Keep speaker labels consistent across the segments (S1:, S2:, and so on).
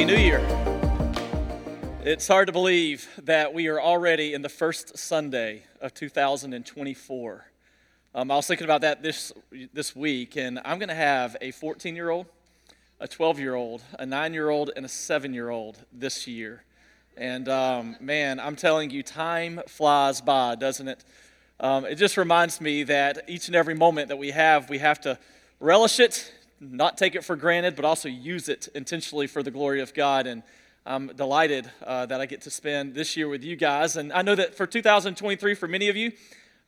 S1: Happy New Year. It's hard to believe that we are already in the first Sunday of 2024. Um, I was thinking about that this, this week, and I'm going to have a 14 year old, a 12 year old, a 9 year old, and a 7 year old this year. And um, man, I'm telling you, time flies by, doesn't it? Um, it just reminds me that each and every moment that we have, we have to relish it, not take it for granted, but also use it intentionally for the glory of God. And I'm delighted uh, that I get to spend this year with you guys. And I know that for 2023, for many of you,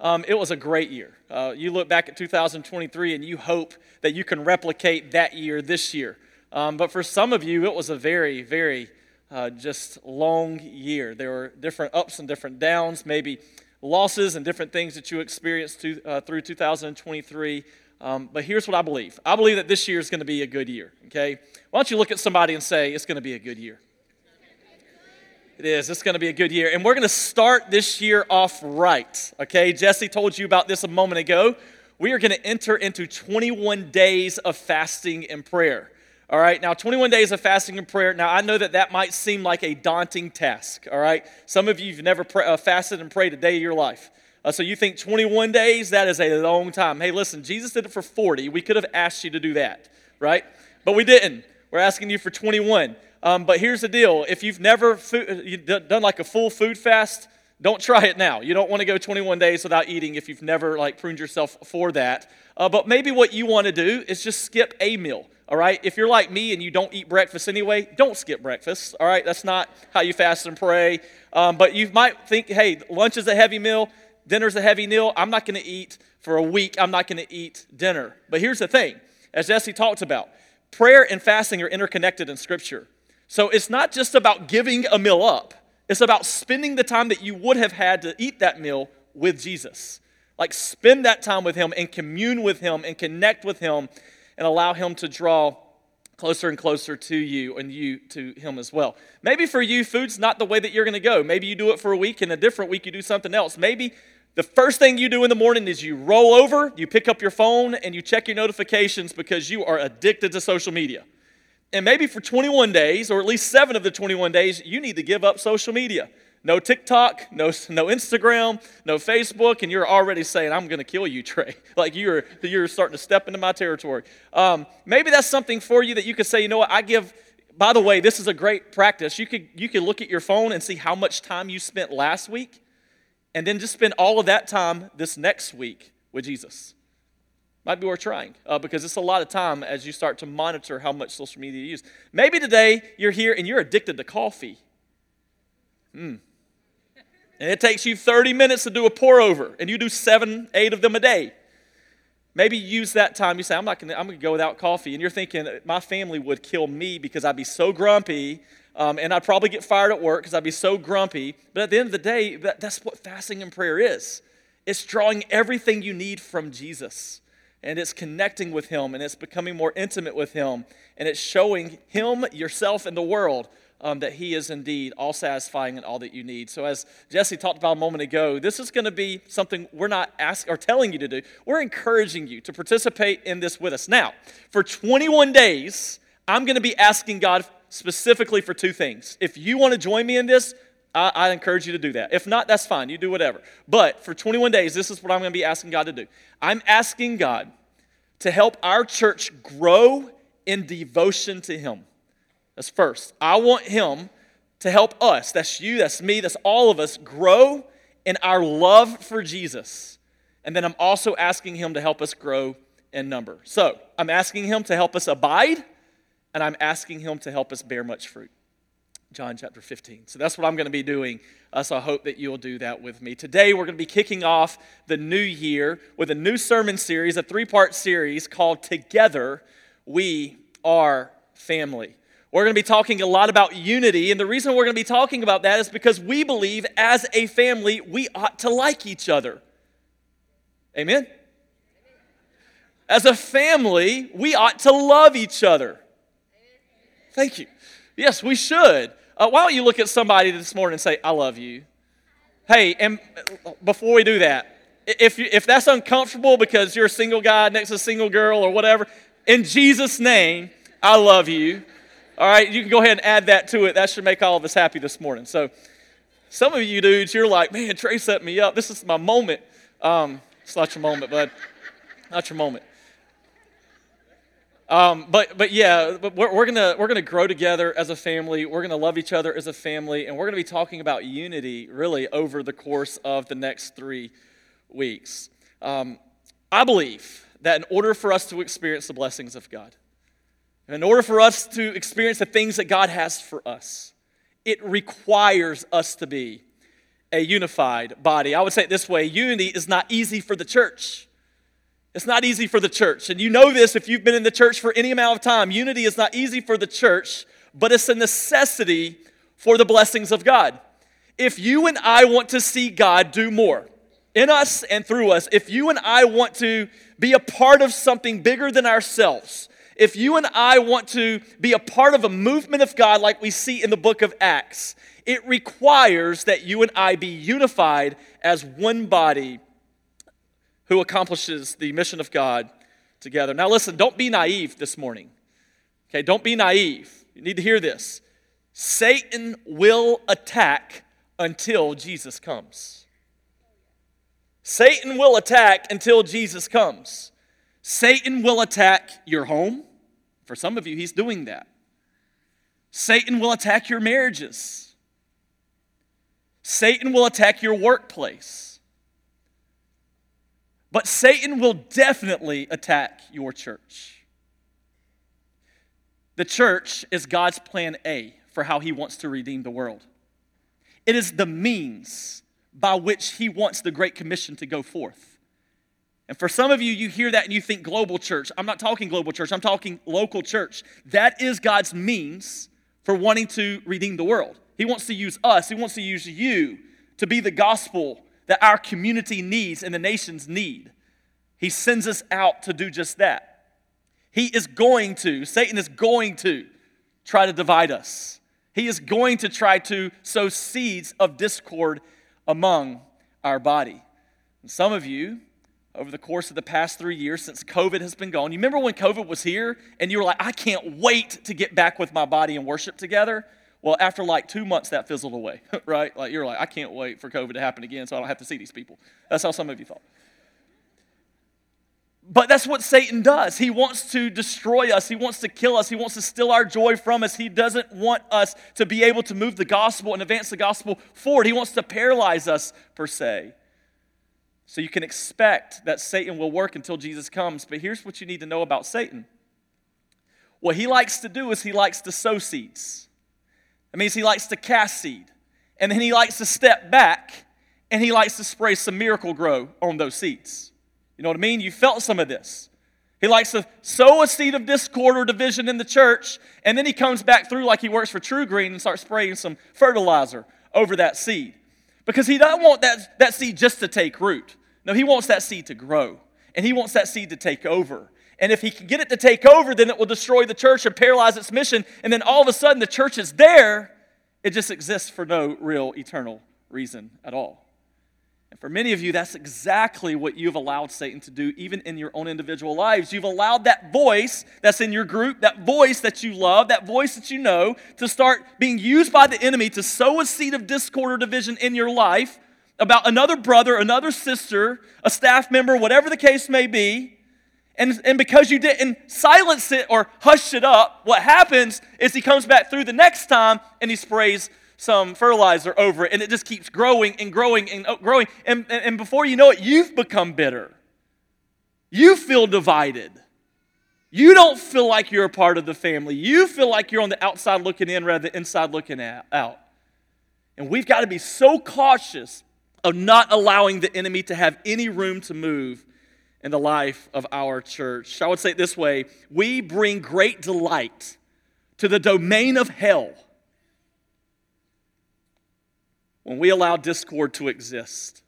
S1: um, it was a great year. Uh, you look back at 2023 and you hope that you can replicate that year this year. Um, but for some of you, it was a very, very uh, just long year. There were different ups and different downs, maybe losses and different things that you experienced to, uh, through 2023. Um, but here's what I believe I believe that this year is going to be a good year, okay? Why don't you look at somebody and say, it's going to be a good year? It is. It's going to be a good year. And we're going to start this year off right, okay? Jesse told you about this a moment ago. We are going to enter into 21 days of fasting and prayer. All right, now 21 days of fasting and prayer. Now, I know that that might seem like a daunting task. All right, some of you have never uh, fasted and prayed a day of your life. Uh, so you think 21 days, that is a long time. Hey, listen, Jesus did it for 40. We could have asked you to do that, right? But we didn't. We're asking you for 21. Um, but here's the deal if you've never food, done like a full food fast, don't try it now. You don't want to go 21 days without eating if you've never like pruned yourself for that. Uh, but maybe what you want to do is just skip a meal. All right, if you're like me and you don't eat breakfast anyway, don't skip breakfast. All right, that's not how you fast and pray. Um, but you might think, hey, lunch is a heavy meal dinner's a heavy meal. I'm not going to eat for a week. I'm not going to eat dinner. But here's the thing as Jesse talked about, prayer and fasting are interconnected in Scripture. So it's not just about giving a meal up, it's about spending the time that you would have had to eat that meal with Jesus. Like, spend that time with Him and commune with Him and connect with Him and allow Him to draw closer and closer to you and you to him as well. Maybe for you, food's not the way that you're going to go. Maybe you do it for a week, and a different week you do something else. Maybe the first thing you do in the morning is you roll over, you pick up your phone, and you check your notifications because you are addicted to social media. And maybe for 21 days, or at least seven of the 21 days, you need to give up social media. No TikTok, no, no Instagram, no Facebook, and you're already saying, I'm going to kill you, Trey. Like you're, you're starting to step into my territory. Um, maybe that's something for you that you could say, you know what, I give, by the way, this is a great practice. You could, you could look at your phone and see how much time you spent last week and then just spend all of that time this next week with Jesus. Might be worth trying uh, because it's a lot of time as you start to monitor how much social media you use. Maybe today you're here and you're addicted to coffee. Hmm. And it takes you 30 minutes to do a pour over, and you do seven, eight of them a day. Maybe use that time. You say, I'm not gonna, I'm gonna go without coffee. And you're thinking, my family would kill me because I'd be so grumpy um, and I'd probably get fired at work because I'd be so grumpy. But at the end of the day, that, that's what fasting and prayer is it's drawing everything you need from Jesus. And it's connecting with Him, and it's becoming more intimate with Him, and it's showing Him, yourself, and the world um, that He is indeed all satisfying and all that you need. So, as Jesse talked about a moment ago, this is going to be something we're not asking or telling you to do. We're encouraging you to participate in this with us. Now, for 21 days, I'm going to be asking God specifically for two things. If you want to join me in this, I, I, encourage you to do that. If not, that's fine. You do whatever. But for 21 days, this is what I'm going to be asking God to do. I'm asking God to help our church grow in devotion to Him. That's first. I want Him to help us, that's you, that's me, that's all of us, grow in our love for Jesus. And then I'm also asking Him to help us grow in number. So I'm asking Him to help us abide and I'm asking Him to help us bear much fruit. John chapter 15. So that's what I'm going to be doing. Uh, so I hope that you'll do that with me. Today, we're going to be kicking off the new year with a new sermon series, a three part series called Together We Are Family. We're going to be talking a lot about unity, and the reason we're going to be talking about that is because we believe as a family, we ought to like each other. Amen? As a family, we ought to love each other. Thank you. Yes, we should. Uh, why don't you look at somebody this morning and say, I love you? Hey, and before we do that, if, you, if that's uncomfortable because you're a single guy next to a single girl or whatever, in Jesus' name, I love you. All right, you can go ahead and add that to it. That should make all of us happy this morning. So, some of you dudes, you're like, man, Trey set me up. This is my moment. Um, it's not your moment, bud. Not your moment. Um, but but yeah, we're, we're, gonna we're gonna grow together as a family. We're gonna love each other as a family, and we're gonna be talking about unity really over the course of the next three weeks. Um, I believe that in order for us to experience the blessings of God, and in order for us to experience the things that God has for us, it requires us to be a unified body. I would say it this way unity is not easy for the church. It's not easy for the church. And you know this if you've been in the church for any amount of time. Unity is not easy for the church, but it's a necessity for the blessings of God. If you and I want to see God do more in us and through us, if you and I want to be a part of something bigger than ourselves, if you and I want to be a part of a movement of God like we see in the book of Acts, it requires that you and I be unified as one body who accomplishes the mission of God together. Now, listen, don't be naive this morning. Okay, don't be naive. You need to hear this. Satan will attack until Jesus comes. Satan will attack until Jesus comes. Satan will attack your home. For some of you, he's doing that. Satan will attack your marriages. Satan will attack your workplace. But Satan will definitely attack your church. The church is God's plan A for how he wants to redeem the world. It is the means by which he wants the Great Commission to go forth. And for some of you, you hear that and you think global church. I'm not talking global church, I'm talking local church. That is God's means for wanting to redeem the world. He wants to use us, He wants to use you to be the gospel that our community needs and the nations need. He sends us out to do just that. He is going to, Satan is going to try to divide us. He is going to try to sow seeds of discord among our body. And some of you, over the course of the past three years since COVID has been gone, you remember when COVID was here and you were like, I can't wait to get back with my body and worship together? Well, after like two months, that fizzled away, right? Like you're like, I can't wait for COVID to happen again so I don't have to see these people. That's how some of you thought. But that's what Satan does. He wants to destroy us. He wants to kill us. He wants to steal our joy from us. He doesn't want us to be able to move the gospel and advance the gospel forward. He wants to paralyze us, per se. So you can expect that Satan will work until Jesus comes. But here's what you need to know about Satan what he likes to do is he likes to sow seeds. That means he likes to cast seed. And then he likes to step back and he likes to spray some Miracle-Gro on those seeds. You know what I mean? You felt some of this. He likes to sow a seed of discord or division in the church, and then he comes back through like he works for TruGreen and starts spraying some fertilizer over that seed. Because he doesn't want that, that seed just to take root. No, he wants that seed to grow, and he wants that seed to take over. And if he can get it to take over, then it will destroy the church and paralyze its mission. And then all of a sudden, the church is there. It just exists for no real eternal reason at all. And for many of you, that's exactly what you've allowed Satan to do, even in your own individual lives. You've allowed that voice that's in your group, that voice that you love, that voice that you know, to start being used by the enemy to sow a seed of discord or division in your life about another brother, another sister, a staff member, whatever the case may be. And, and because you didn't silence it or hush it up, what happens is he comes back through the next time and he sprays some fertilizer over it, and it just keeps growing and growing and uh, growing. And, and, and before you know it, you've become bitter. You feel divided. You don't feel like you're a part of the family. You feel like you're on the outside looking in rather than inside looking out. And we've got to be so cautious of not allowing the enemy to have any room to move in the life of our church. I would say it this way we bring great delight to the domain of hell when we allow discord to exist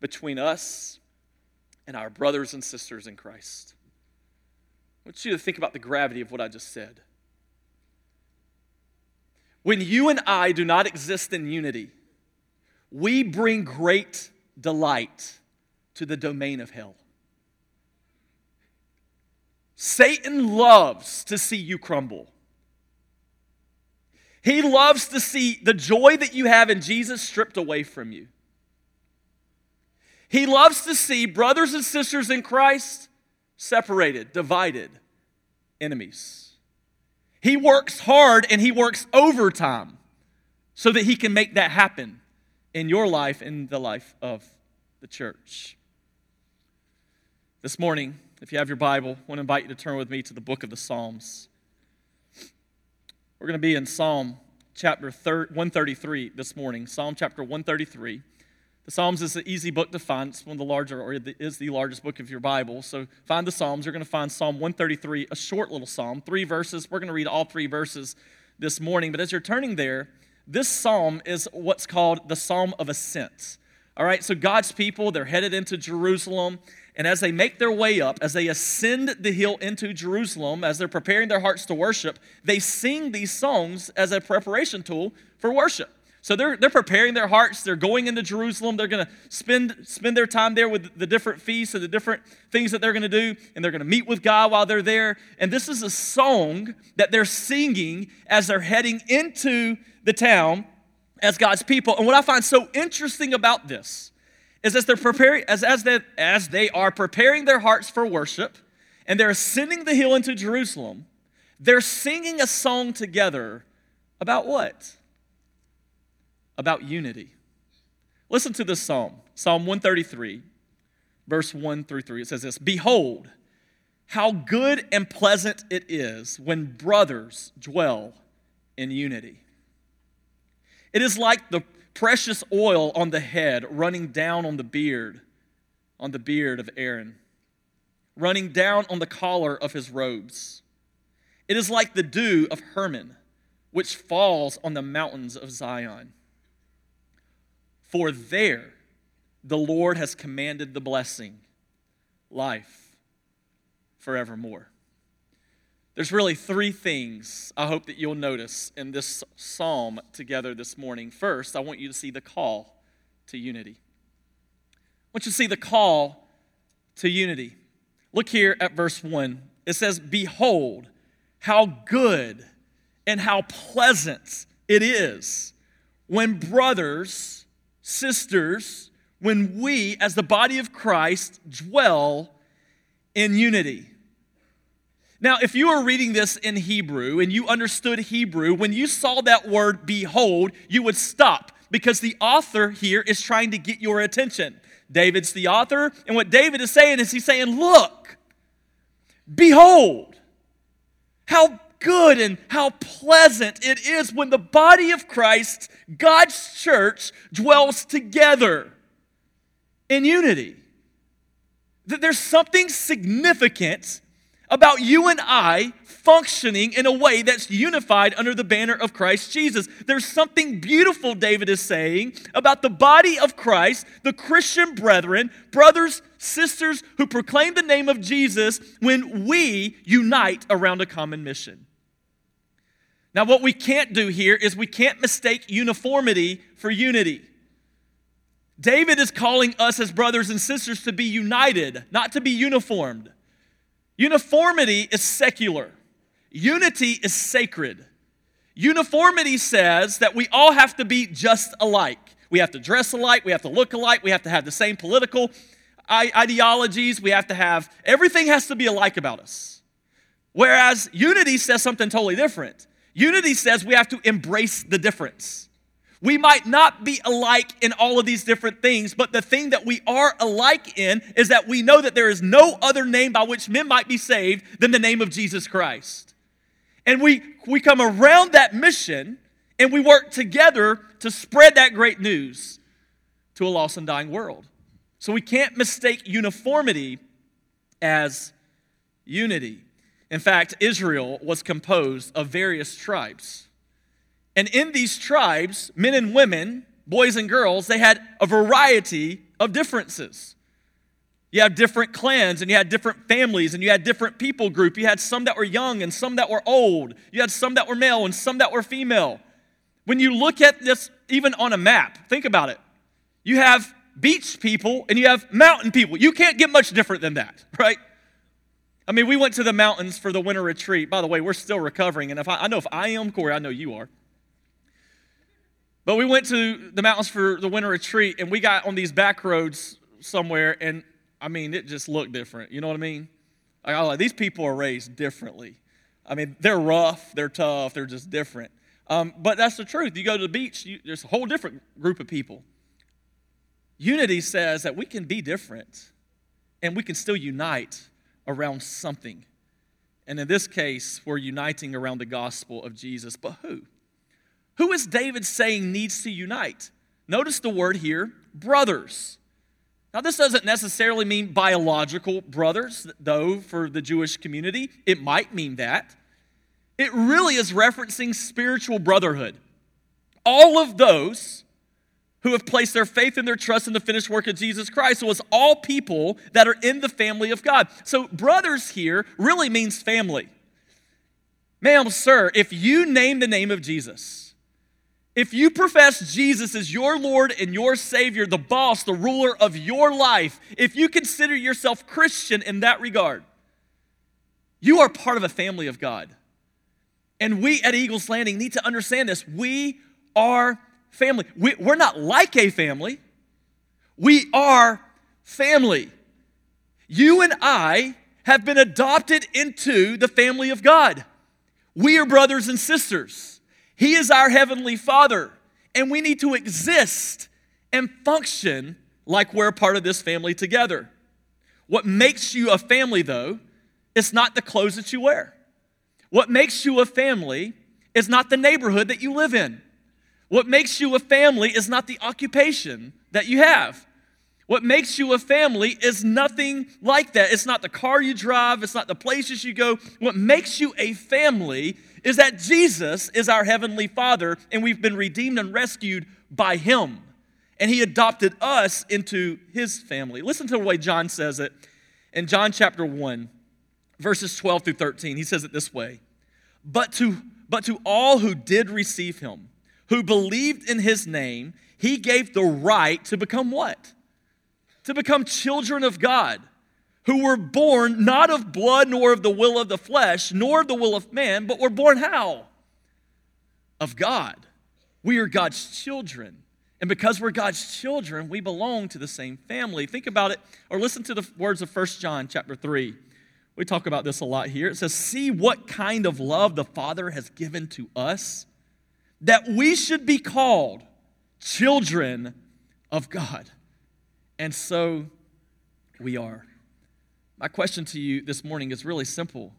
S1: between us and our brothers and sisters in Christ. I want you to think about the gravity of what I just said. When you and I do not exist in unity, we bring great delight to the domain of hell. Satan loves to see you crumble. He loves to see the joy that you have in Jesus stripped away from you. He loves to see brothers and sisters in Christ separated, divided, enemies. He works hard and he works overtime so that he can make that happen in your life in the life of the church. This morning, if you have your Bible, I want to invite you to turn with me to the book of the Psalms. We're going to be in Psalm chapter 133 this morning. Psalm chapter 133. The Psalms is an easy book to find. It's one of the larger, or is the largest book of your Bible. So find the Psalms. You're going to find Psalm 133, a short little psalm, three verses. We're going to read all three verses this morning. But as you're turning there, this psalm is what's called the Psalm of Ascent. All right, so God's people, they're headed into Jerusalem. And as they make their way up, as they ascend the hill into Jerusalem, as they're preparing their hearts to worship, they sing these songs as a preparation tool for worship. So they're, they're preparing their hearts. They're going into Jerusalem. They're going to spend, spend their time there with the different feasts and the different things that they're going to do. And they're going to meet with God while they're there. And this is a song that they're singing as they're heading into the town as God's people. And what I find so interesting about this is as they're preparing, as, as, they, as they are preparing their hearts for worship and they're ascending the hill into Jerusalem, they're singing a song together about what? About unity. Listen to this psalm, Psalm 133, verse 1 through 3. It says this Behold, how good and pleasant it is when brothers dwell in unity. It is like the precious oil on the head running down on the beard, on the beard of Aaron, running down on the collar of his robes. It is like the dew of Hermon, which falls on the mountains of Zion. For there the Lord has commanded the blessing, life forevermore. There's really three things I hope that you'll notice in this psalm together this morning. First, I want you to see the call to unity. I want you to see the call to unity. Look here at verse 1. It says, Behold, how good and how pleasant it is when brothers, sisters, when we, as the body of Christ, dwell in unity. Now, if you were reading this in Hebrew and you understood Hebrew, when you saw that word behold, you would stop because the author here is trying to get your attention. David's the author, and what David is saying is he's saying, Look, behold, how good and how pleasant it is when the body of Christ, God's church, dwells together in unity. That there's something significant about you and I functioning in a way that's unified under the banner of Christ Jesus. There's something beautiful, David is saying, about the body of Christ, the Christian brethren, brothers, sisters who proclaim the name of Jesus when we unite around a common mission. Now, what we can't do here is we can't mistake uniformity for unity. David is calling us as brothers and sisters to be united, not to be uniformed. Uniformity is secular, unity is sacred. Uniformity says that we all have to be just alike. We have to dress alike, we have to look alike, we have to have the same political ideologies, we have to have everything has to be alike about us. Whereas unity says something totally different. Unity says we have to embrace the difference. We might not be alike in all of these different things, but the thing that we are alike in is that we know that there is no other name by which men might be saved than the name of Jesus Christ. And we, we come around that mission and we work together to spread that great news to a lost and dying world. So we can't mistake uniformity as unity. In fact, Israel was composed of various tribes. And in these tribes, men and women, boys and girls, they had a variety of differences. You had different clans and you had different families and you had different people group. You had some that were young and some that were old. You had some that were male and some that were female. When you look at this even on a map, think about it. You have beach people and you have mountain people. You can't get much different than that, right? I mean, we went to the mountains for the winter retreat. By the way, we're still recovering, and if I, I know if I am, Corey, I know you are. But we went to the mountains for the winter retreat, and we got on these back roads somewhere, and I mean, it just looked different. You know what I mean? I like, these people are raised differently. I mean, they're rough, they're tough, they're just different. Um, but that's the truth. You go to the beach, you, there's a whole different group of people. Unity says that we can be different and we can still unite around something. And in this case, we're uniting around the gospel of Jesus. But who? Who is David saying needs to unite? Notice the word here, brothers. Now, this doesn't necessarily mean biological brothers, though, for the Jewish community. It might mean that. It really is referencing spiritual brotherhood. All of those who have placed their faith and their trust in the finished work of Jesus Christ. It's all people that are in the family of God. So brothers here really means family. Ma'am, sir, if you name the name of Jesus, if you profess Jesus as your Lord and your Savior, the boss, the ruler of your life, if you consider yourself Christian in that regard, you are part of a family of God. And we at Eagles Landing need to understand this. We are family. We, we're not like a family, we are family. You and I have been adopted into the family of God. We are brothers and sisters. He is our heavenly Father, and we need to exist and function like we're part of this family together. What makes you a family, though, is not the clothes that you wear. What makes you a family is not the neighborhood that you live in. What makes you a family is not the occupation that you have. What makes you a family is nothing like that. It's not the car you drive, it's not the places you go. What makes you a family is that Jesus is our heavenly Father and we've been redeemed and rescued by Him. And He adopted us into His family. Listen to the way John says it in John chapter 1, verses 12 through 13. He says it this way But to, but to all who did receive Him, who believed in his name, he gave the right to become what? To become children of God, who were born not of blood, nor of the will of the flesh, nor of the will of man, but were born how? Of God. We are God's children. And because we're God's children, we belong to the same family. Think about it, or listen to the words of 1 John chapter 3. We talk about this a lot here. It says, See what kind of love the Father has given to us that we should be called children of God. And so we are. My question to you this morning is really simple.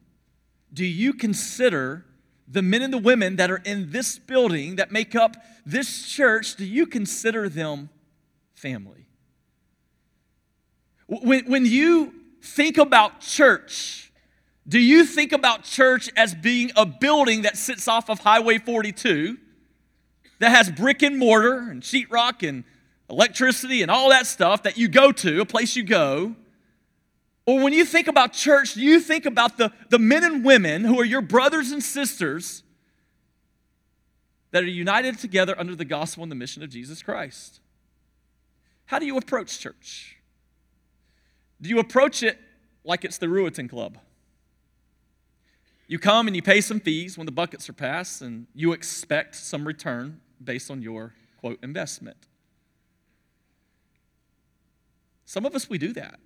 S1: Do you consider the men and the women that are in this building that make up this church, do you consider them family? When, when you think about church, do you think about church as being a building that sits off of Highway 42? that has brick and mortar and sheetrock and electricity and all that stuff that you go to, a place you go. Or when you think about church, you think about the, the men and women who are your brothers and sisters that are united together under the gospel and the mission of Jesus Christ. How do you approach church? Do you approach it like it's the Ruritan Club? You come and you pay some fees when the buckets are passed, and you expect some return based on your quote investment. Some of us, we do that.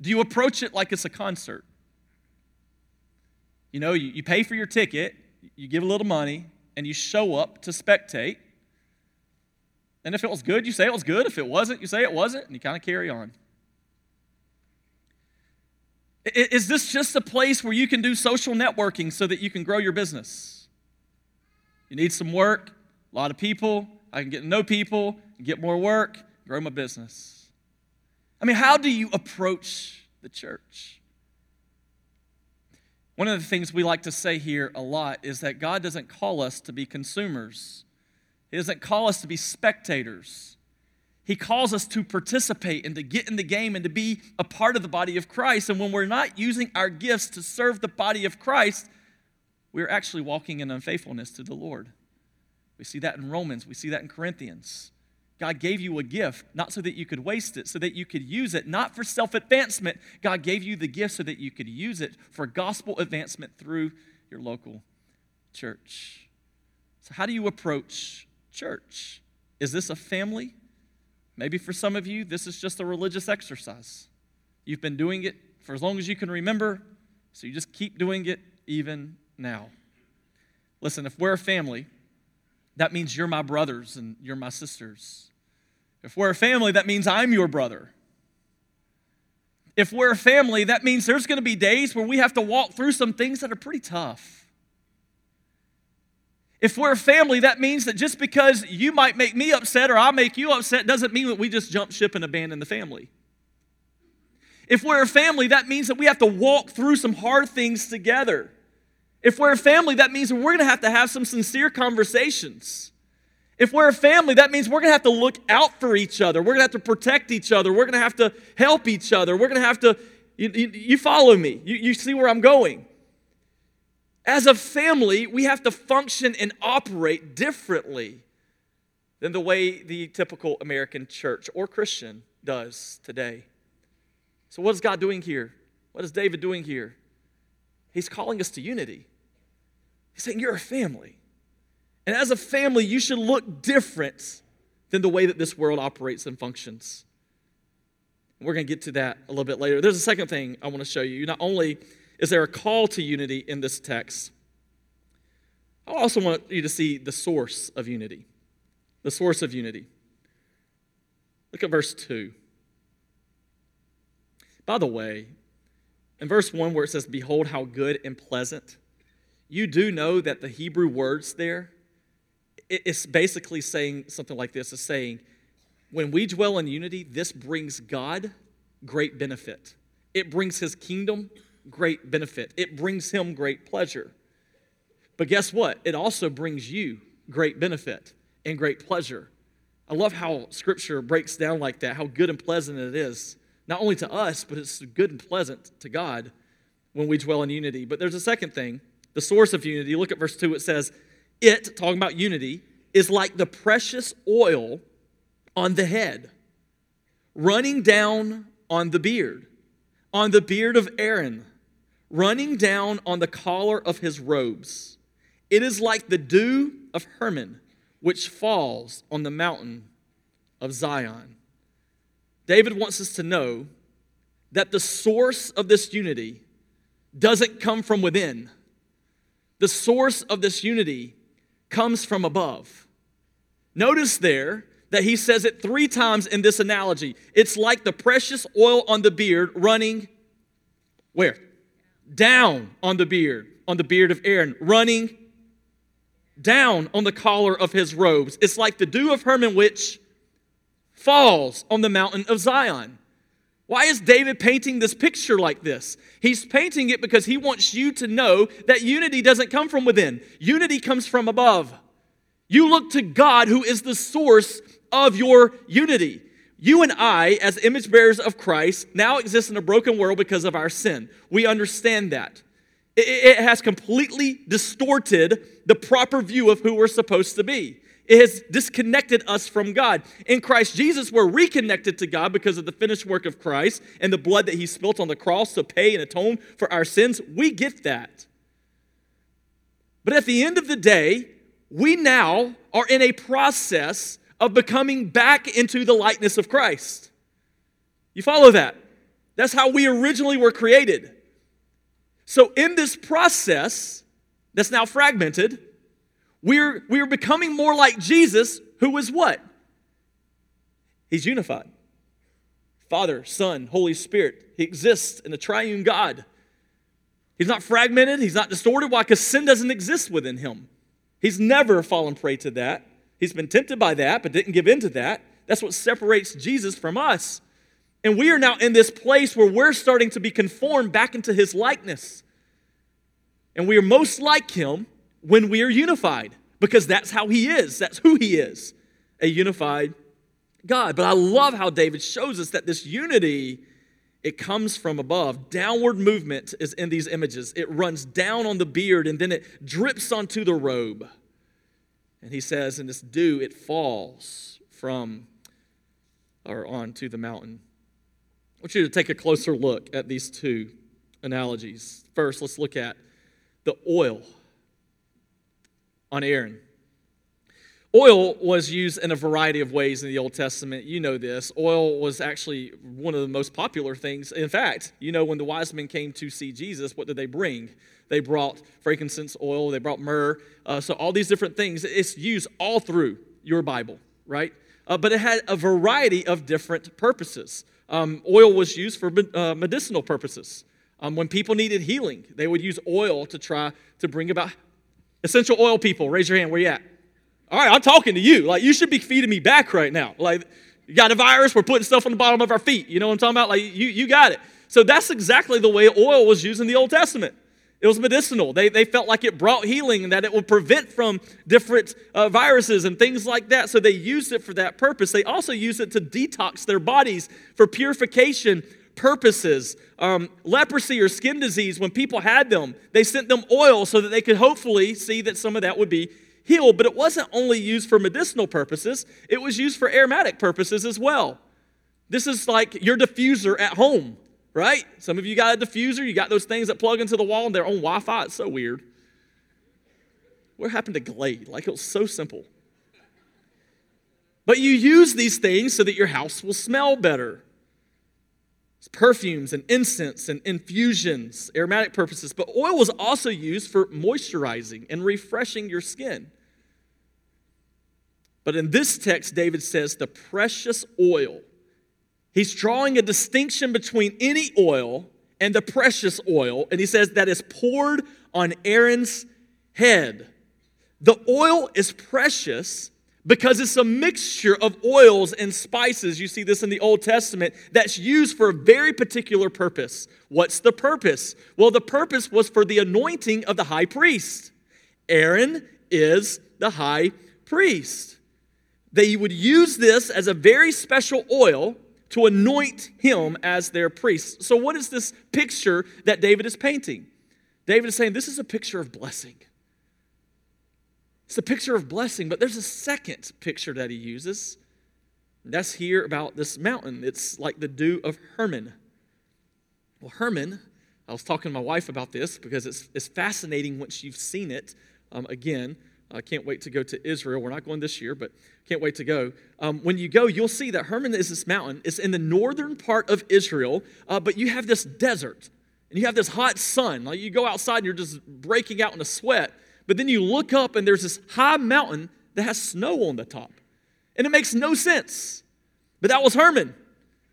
S1: Do you approach it like it's a concert? You know, you, you pay for your ticket, you give a little money, and you show up to spectate. And if it was good, you say it was good. If it wasn't, you say it wasn't, and you kind of carry on. Is this just a place where you can do social networking so that you can grow your business? You need some work, a lot of people. I can get to know people, get more work, grow my business. I mean, how do you approach the church? One of the things we like to say here a lot is that God doesn't call us to be consumers, He doesn't call us to be spectators. He calls us to participate and to get in the game and to be a part of the body of Christ. And when we're not using our gifts to serve the body of Christ, we're actually walking in unfaithfulness to the Lord. We see that in Romans, we see that in Corinthians. God gave you a gift, not so that you could waste it, so that you could use it, not for self advancement. God gave you the gift so that you could use it for gospel advancement through your local church. So, how do you approach church? Is this a family? Maybe for some of you, this is just a religious exercise. You've been doing it for as long as you can remember, so you just keep doing it even now. Listen, if we're a family, that means you're my brothers and you're my sisters. If we're a family, that means I'm your brother. If we're a family, that means there's going to be days where we have to walk through some things that are pretty tough. If we're a family, that means that just because you might make me upset or I make you upset doesn't mean that we just jump ship and abandon the family. If we're a family, that means that we have to walk through some hard things together. If we're a family, that means we're going to have to have some sincere conversations. If we're a family, that means we're going to have to look out for each other. We're going to have to protect each other. We're going to have to help each other. We're going to have to, you, you, you follow me. You, you see where I'm going. As a family, we have to function and operate differently than the way the typical American church or Christian does today. So, what is God doing here? What is David doing here? He's calling us to unity. He's saying, You're a family. And as a family, you should look different than the way that this world operates and functions. We're going to get to that a little bit later. There's a second thing I want to show you. Not only is there a call to unity in this text? I also want you to see the source of unity. The source of unity. Look at verse 2. By the way, in verse 1, where it says, Behold, how good and pleasant, you do know that the Hebrew words there, it's basically saying something like this it's saying, when we dwell in unity, this brings God great benefit. It brings his kingdom great benefit, it brings him great pleasure. But guess what? It also brings you great benefit and great pleasure. I love how scripture breaks down like that, how good and pleasant it is, not only to us, but it's good and pleasant to God when we dwell in unity. But there's a second thing the source of unity. Look at verse 2. It says, It, talking about unity, is like the precious oil on the head, running down on the beard, on the beard of Aaron running down on the collar of his robes. It is like the dew of Hermon, which falls on the mountain of Zion. David wants us to know that the source of this unity doesn't come from within. The source of this unity comes from above. Notice there that he says it three times in this analogy. It's like the precious oil on the beard running where? down on the beard, on the beard of Aaron, running down on the collar of his robes. It's like the dew of Hermon which falls on the mountain of Zion. Why is David painting this picture like this? He's painting it because he wants you to know that unity doesn't come from within, unity comes from above. You look to God, who is the source of your unity. You and I, as image bearers of Christ, now exist in a broken world because of our sin. We understand that. It has completely distorted the proper view of who we're supposed to be. It has disconnected us from God. In Christ Jesus, we're reconnected to God because of the finished work of Christ and the blood that He spilt on the cross to pay and atone for our sins. We get that. But at the end of the day, we now are in a process of becoming back into the likeness of Christ. You follow that? That's how we originally were created. So, in this process that's now fragmented, we're, we're becoming more like Jesus, who is what? He's unified. Father, Son, Holy Spirit. He exists in the triune God. He's not fragmented, he's not distorted. Why? Because sin doesn't exist within him. He's never fallen prey to that. He's been tempted by that, but didn't give in to that. That's what separates Jesus from us. And we are now in this place where we're starting to be conformed back into his likeness. And we are most like him when we are unified, because that's how he is. That's who he is a unified God. But I love how David shows us that this unity. It comes from above. Downward movement is in these images. It runs down on the beard and then it drips onto the robe. And he says, in this dew, it falls from or onto the mountain. I want you to take a closer look at these two analogies. First, let's look at the oil on Aaron. Oil was used in a variety of ways in the Old Testament. You know this. Oil was actually one of the most popular things. In fact, you know, when the wise men came to see Jesus, what did they bring? They brought frankincense oil, they brought myrrh. Uh, so, all these different things. It's used all through your Bible, right? Uh, but it had a variety of different purposes. Um, oil was used for uh, medicinal purposes. Um, when people needed healing, they would use oil to try to bring about essential oil people. Raise your hand. Where you at? All right, I'm talking to you. Like, you should be feeding me back right now. Like, you got a virus, we're putting stuff on the bottom of our feet. You know what I'm talking about? Like, you, you got it. So that's exactly the way oil was used in the Old Testament. It was medicinal. They, they felt like it brought healing and that it would prevent from different uh, viruses and things like that. So they used it for that purpose. They also used it to detox their bodies for purification purposes. Um, leprosy or skin disease, when people had them, they sent them oil so that they could hopefully see that some of that would be healed, but it wasn't only used for medicinal purposes, it was used for aromatic purposes as well. This is like your diffuser at home, right? Some of you got a diffuser, you got those things that plug into the wall and they're on Wi Fi. It's so weird. What happened to Glade? Like it was so simple. But you use these things so that your house will smell better. Perfumes and incense and infusions, aromatic purposes. But oil was also used for moisturizing and refreshing your skin. But in this text, David says the precious oil. He's drawing a distinction between any oil and the precious oil, and he says that is poured on Aaron's head. The oil is precious because it's a mixture of oils and spices. You see this in the Old Testament that's used for a very particular purpose. What's the purpose? Well, the purpose was for the anointing of the high priest. Aaron is the high priest. They would use this as a very special oil to anoint him as their priest. So, what is this picture that David is painting? David is saying this is a picture of blessing. It's a picture of blessing, but there's a second picture that he uses. That's here about this mountain. It's like the dew of Hermon. Well, Hermon, I was talking to my wife about this because it's, it's fascinating once you've seen it. Um, again, I can't wait to go to Israel. We're not going this year, but can't wait to go. Um, when you go, you'll see that Hermon is this mountain. It's in the northern part of Israel, uh, but you have this desert and you have this hot sun. Like you go outside and you're just breaking out in a sweat. But then you look up and there's this high mountain that has snow on the top. And it makes no sense. But that was Hermon.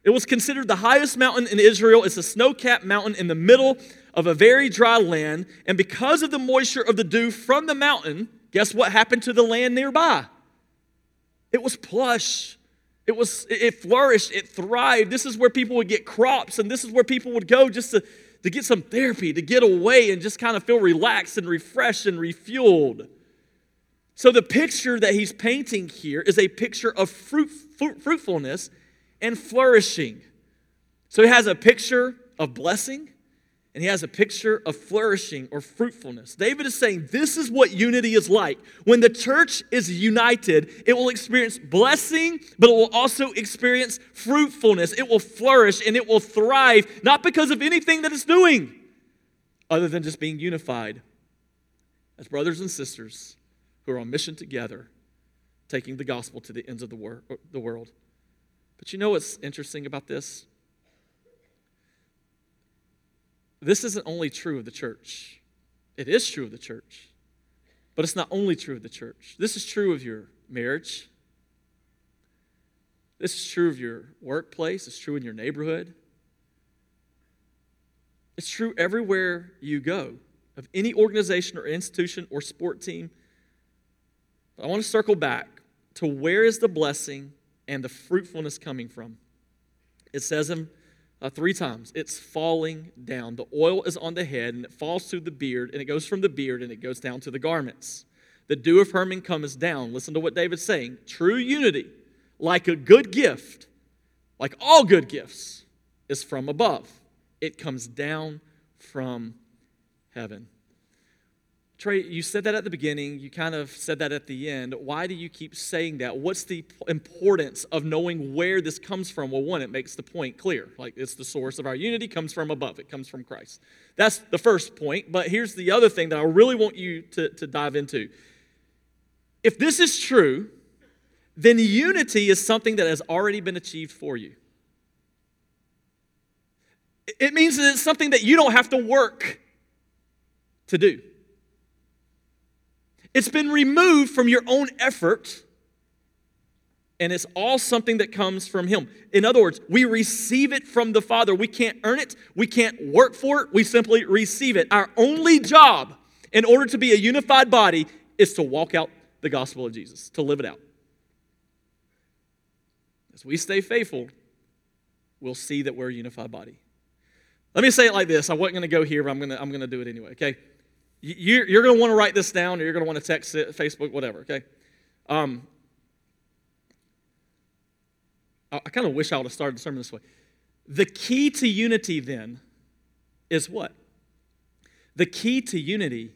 S1: It was considered the highest mountain in Israel. It's a snow capped mountain in the middle of a very dry land. And because of the moisture of the dew from the mountain, guess what happened to the land nearby? It was plush. It was it flourished, it thrived. This is where people would get crops, and this is where people would go just to to get some therapy, to get away and just kind of feel relaxed and refreshed and refueled. So, the picture that he's painting here is a picture of fruit, fruit, fruitfulness and flourishing. So, he has a picture of blessing, and he has a picture of flourishing or fruitfulness. David is saying this is what unity is like. When the church is united, it will experience blessing, but it will also experience fruitfulness. It will flourish and it will thrive, not because of anything that it's doing, other than just being unified as brothers and sisters who are on mission together, taking the gospel to the ends of the, wor- the world. But you know what's interesting about this? This isn't only true of the church, it is true of the church, but it's not only true of the church. This is true of your marriage, this is true of your workplace, it's true in your neighborhood. It's true everywhere you go, of any organization or institution or sport team. But I want to circle back to where is the blessing and the fruitfulness coming from? It says in uh, three times. It's falling down. The oil is on the head and it falls through the beard and it goes from the beard and it goes down to the garments. The dew of Hermon comes down. Listen to what David's saying. True unity, like a good gift, like all good gifts, is from above. It comes down from heaven. Trey, you said that at the beginning. You kind of said that at the end. Why do you keep saying that? What's the importance of knowing where this comes from? Well, one, it makes the point clear. Like it's the source of our unity comes from above, it comes from Christ. That's the first point. But here's the other thing that I really want you to, to dive into If this is true, then unity is something that has already been achieved for you. It means that it's something that you don't have to work to do. It's been removed from your own effort, and it's all something that comes from Him. In other words, we receive it from the Father. We can't earn it, we can't work for it, we simply receive it. Our only job in order to be a unified body is to walk out the gospel of Jesus, to live it out. As we stay faithful, we'll see that we're a unified body. Let me say it like this. I wasn't going to go here, but I'm going to, I'm going to do it anyway, okay? You're, going to want to write this down, or you're going to want to text it, Facebook, whatever, okay? Um, I kind of wish I would have started the sermon this way. The key to unity, then, is what? The key to unity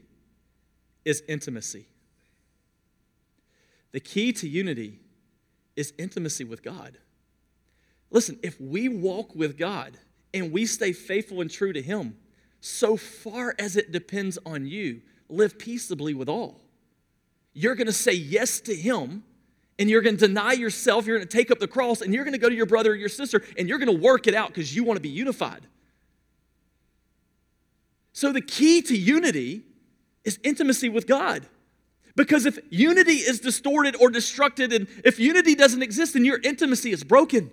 S1: is intimacy. The key to unity is intimacy with God. Listen, if we walk with God and we stay faithful and true to Him, so far as it depends on you, live peaceably with all. You're going to say yes to Him and you're going to deny yourself. You're going to take up the cross and you're going to go to your brother or your sister and you're going to work it out because you want to be unified. So the key to unity is intimacy with God. Because if unity is distorted or destructed, and if unity doesn't exist, then your intimacy is broken.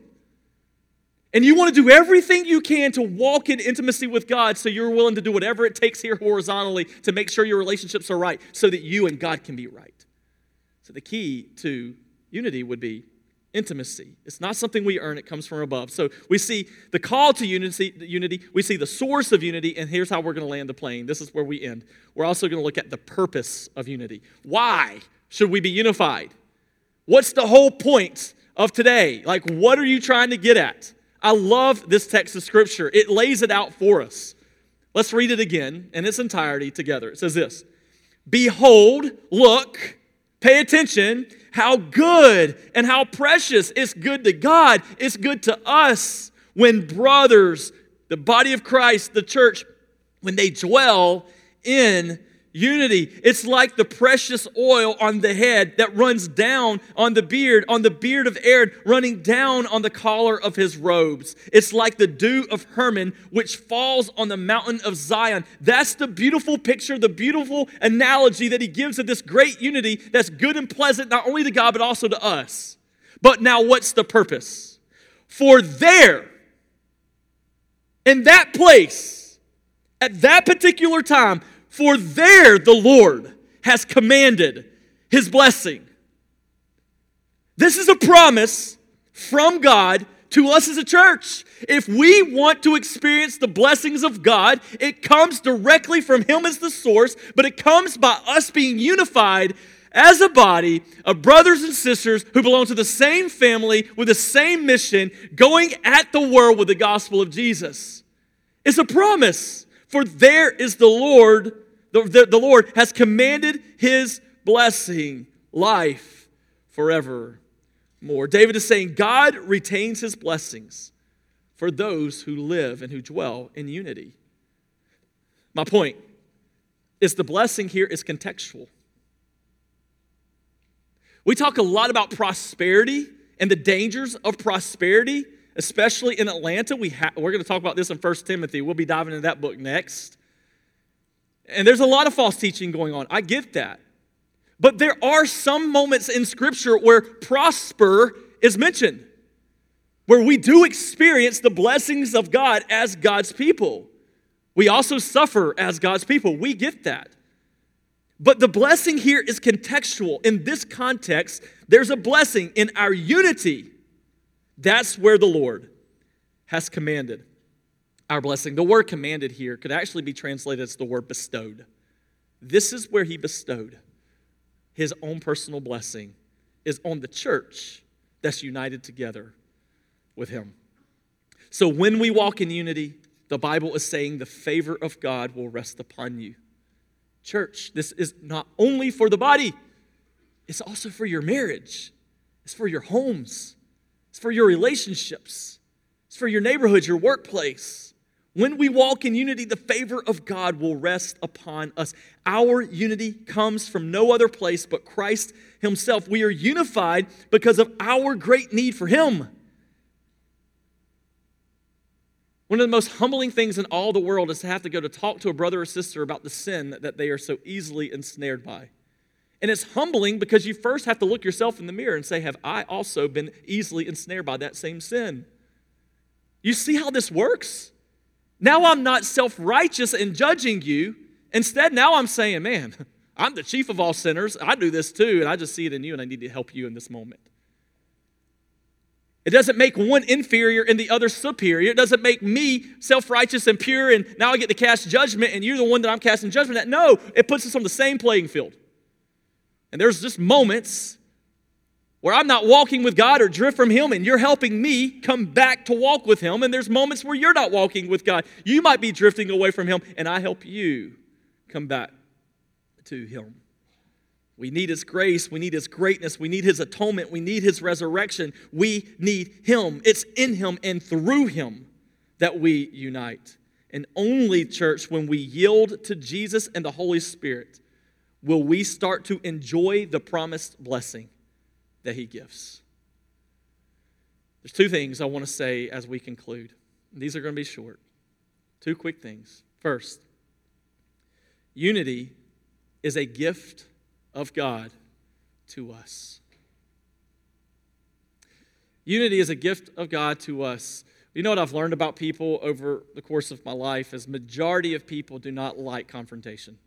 S1: And you want to do everything you can to walk in intimacy with God, so you're willing to do whatever it takes here horizontally to make sure your relationships are right, so that you and God can be right. So the key to unity would be intimacy. It's not something we earn, it comes from above. So we see the call to unity, unity, we see the source of unity, and here's how we're going to land the plane. This is where we end. We're also going to look at the purpose of unity. Why should we be unified? What's the whole point of today? Like, what are you trying to get at? I love this text of scripture. It lays it out for us. Let's read it again in its entirety together. It says this Behold, look, pay attention how good and how precious it's good to God, it's good to us when brothers, the body of Christ, the church, when they dwell in unity. It's like the precious oil on the head that runs down on the beard, on the beard of Aaron, running down on the collar of his robes. It's like the dew of Hermon, which falls on the mountain of Zion. That's the beautiful picture, the beautiful analogy that he gives of this great unity that's good and pleasant, not only to God, but also to us. But now, what's the purpose? For there, in that place, at that particular time, for there the Lord has commanded his blessing. This is a promise from God to us as a church. If we want to experience the blessings of God, it comes directly from Him as the source, but it comes by us being unified as a body of brothers and sisters who belong to the same family with the same mission, going at the world with the gospel of Jesus. It's a promise, for there is the Lord the, the, the Lord has commanded his blessing, life forever more. David is saying God retains his blessings for those who live and who dwell in unity. My point is the blessing here is contextual. We talk a lot about prosperity and the dangers of prosperity, especially in Atlanta. We ha- we're going to talk about this in 1 Timothy. We'll be diving into that book next. And there's a lot of false teaching going on. I get that. But there are some moments in Scripture where prosper is mentioned, where we do experience the blessings of God as God's people. We also suffer as God's people. We get that. But the blessing here is contextual. In this context, there's a blessing in our unity. That's where the Lord has commanded our blessing. The word commanded here could actually be translated as the word bestowed. This is where he bestowed his own personal blessing is on the church that's united together with him. So when we walk in unity, the Bible is saying the favor of God will rest upon you. Church, this is not only for the body, it's also for your marriage. It's for your homes. It's for your relationships. It's for your neighborhood, your workplace When we walk in unity, the favor of God will rest upon us. Our unity comes from no other place but Christ Himself. We are unified because of our great need for Him. One of the most humbling things in all the world is to have to go to talk to a brother or sister about the sin that they are so easily ensnared by. And it's humbling because you first have to look yourself in the mirror and say, Have I also been easily ensnared by that same sin? You see how this works? Now I'm not self righteous in judging you. Instead, now I'm saying, man, I'm the chief of all sinners. I do this too, and I just see it in you, and I need to help you in this moment. It doesn't make one inferior and the other superior. It doesn't make me self righteous and pure, and now I get to cast judgment, and you're the one that I'm casting judgment at. No, it puts us on the same playing field. And there's just moments where I'm not walking with God or drift from Him, and you're helping me come back to walk with Him. And there's moments where you're not walking with God. You might be drifting away from Him, and I help you come back to Him. We need His grace. We need His greatness. We need His atonement. We need His resurrection. We need Him. It's in Him and through Him that we unite. And only, church, when we yield to Jesus and the Holy Spirit, will we start to enjoy the promised blessing that He gives. There's two things I want to say as we conclude. These are going to be short. Two quick things. First, unity is a gift of God to us. Unity is a gift of God to us. You know what I've learned about people over the course of my life is majority of people do not like confrontation.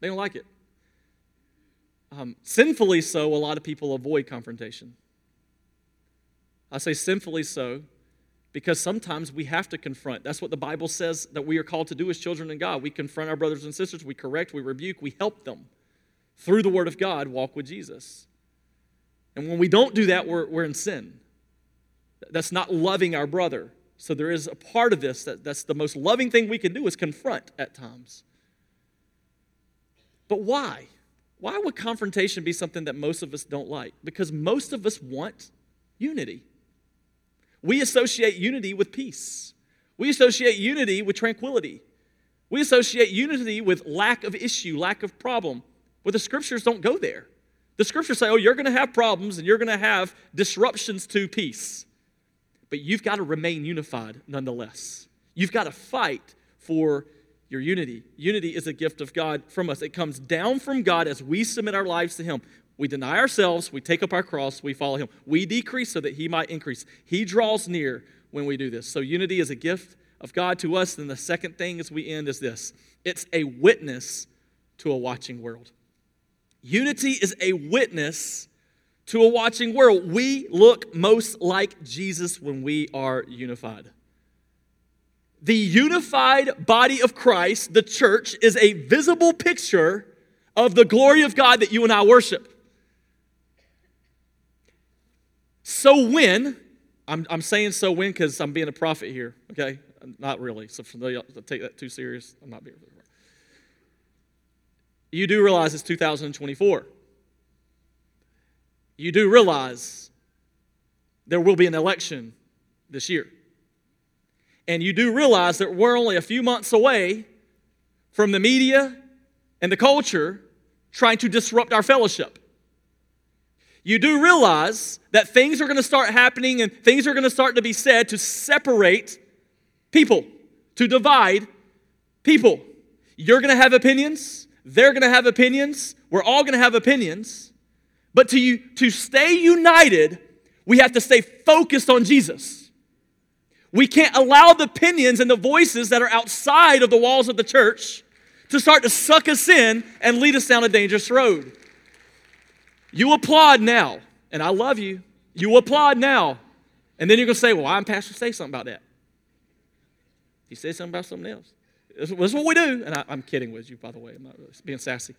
S1: They don't like it. Um, sinfully so, a lot of people avoid confrontation. I say sinfully so because sometimes we have to confront. That's what the Bible says that we are called to do as children of God. We confront our brothers and sisters, we correct, we rebuke, we help them through the Word of God walk with Jesus. And when we don't do that, we're, we're in sin. That's not loving our brother. So there is a part of this that, that's the most loving thing we can do is confront at times. But why? Why would confrontation be something that most of us don't like? Because most of us want unity. We associate unity with peace. We associate unity with tranquility. We associate unity with lack of issue, lack of problem. But the scriptures don't go there. The scriptures say, oh, you're going to have problems and you're going to have disruptions to peace. But you've got to remain unified nonetheless. You've got to fight for your unity. Unity is a gift of God from us. It comes down from God as we submit our lives to Him. We deny ourselves, we take up our cross, we follow Him. We decrease so that He might increase. He draws near when we do this. So, unity is a gift of God to us. Then, the second thing as we end is this it's a witness to a watching world. Unity is a witness to a watching world. We look most like Jesus when we are unified. The unified body of Christ, the church, is a visible picture of the glory of God that you and I worship. So when, I'm, I'm saying so when because I'm being a prophet here, okay? Not really. So take that too serious, I'm not being. You do realize it's 2024. You do realize there will be an election this year. And you do realize that we're only a few months away from the media and the culture trying to disrupt our fellowship. You do realize that things are going to start happening and things are going to start to be said to separate people, to divide people. You're going to have opinions, they're going to have opinions, we're all going to have opinions. But to, you, to stay united, we have to stay focused on Jesus. We can't allow the opinions and the voices that are outside of the walls of the church to start to suck us in and lead us down a dangerous road. You applaud now, and I love you. You applaud now. And then you're going to say, Well, I'm Pastor say something about that. He said something about something else. This is what we do. And I, am kidding with you, by the way. I'm not really being sassy.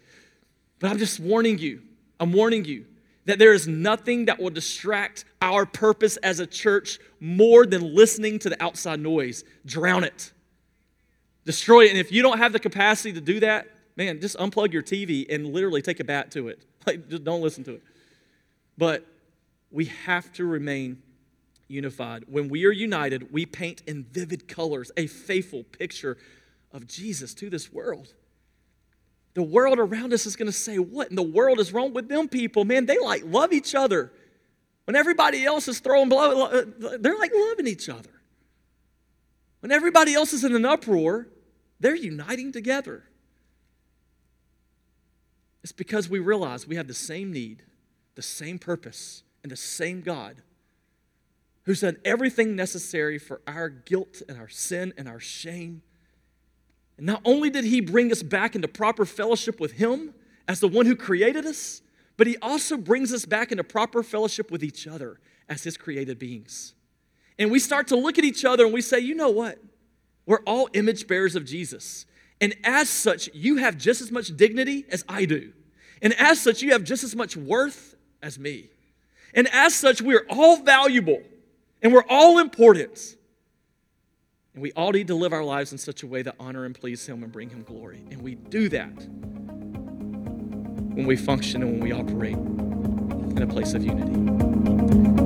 S1: But I'm just warning you. I'm warning you that there is nothing that will distract our purpose as a church more than listening to the outside noise. Drown it, destroy it. And if you don't have the capacity to do that, man, just unplug your TV and literally take a bat to it. Like, just don't listen to it. But we have to remain unified. When we are united, we paint in vivid colors a faithful picture of Jesus to this world. The world around us is going to say, What in the world is wrong with them people? Man, they like love each other. When everybody else is throwing blow, uh, they're like loving each other. When everybody else is in an uproar, they're uniting together. It's because we realize we have the same need, the same purpose, and the same God who's done everything necessary for our guilt and our sin and our shame. And not only did he bring us back into proper fellowship with him as the one who created us, but he also brings us back into proper fellowship with each other as his created beings. And we start to look at each other and we say, you know what? We're all image bearers of Jesus. And as such, you have just as much dignity as I do. And as such, you have just as much worth as me. And as such, we are all valuable and we're all important. And we all need to live our lives in such a way that honor and please Him and bring Him glory. And we do that when we function and when we operate in a place of unity.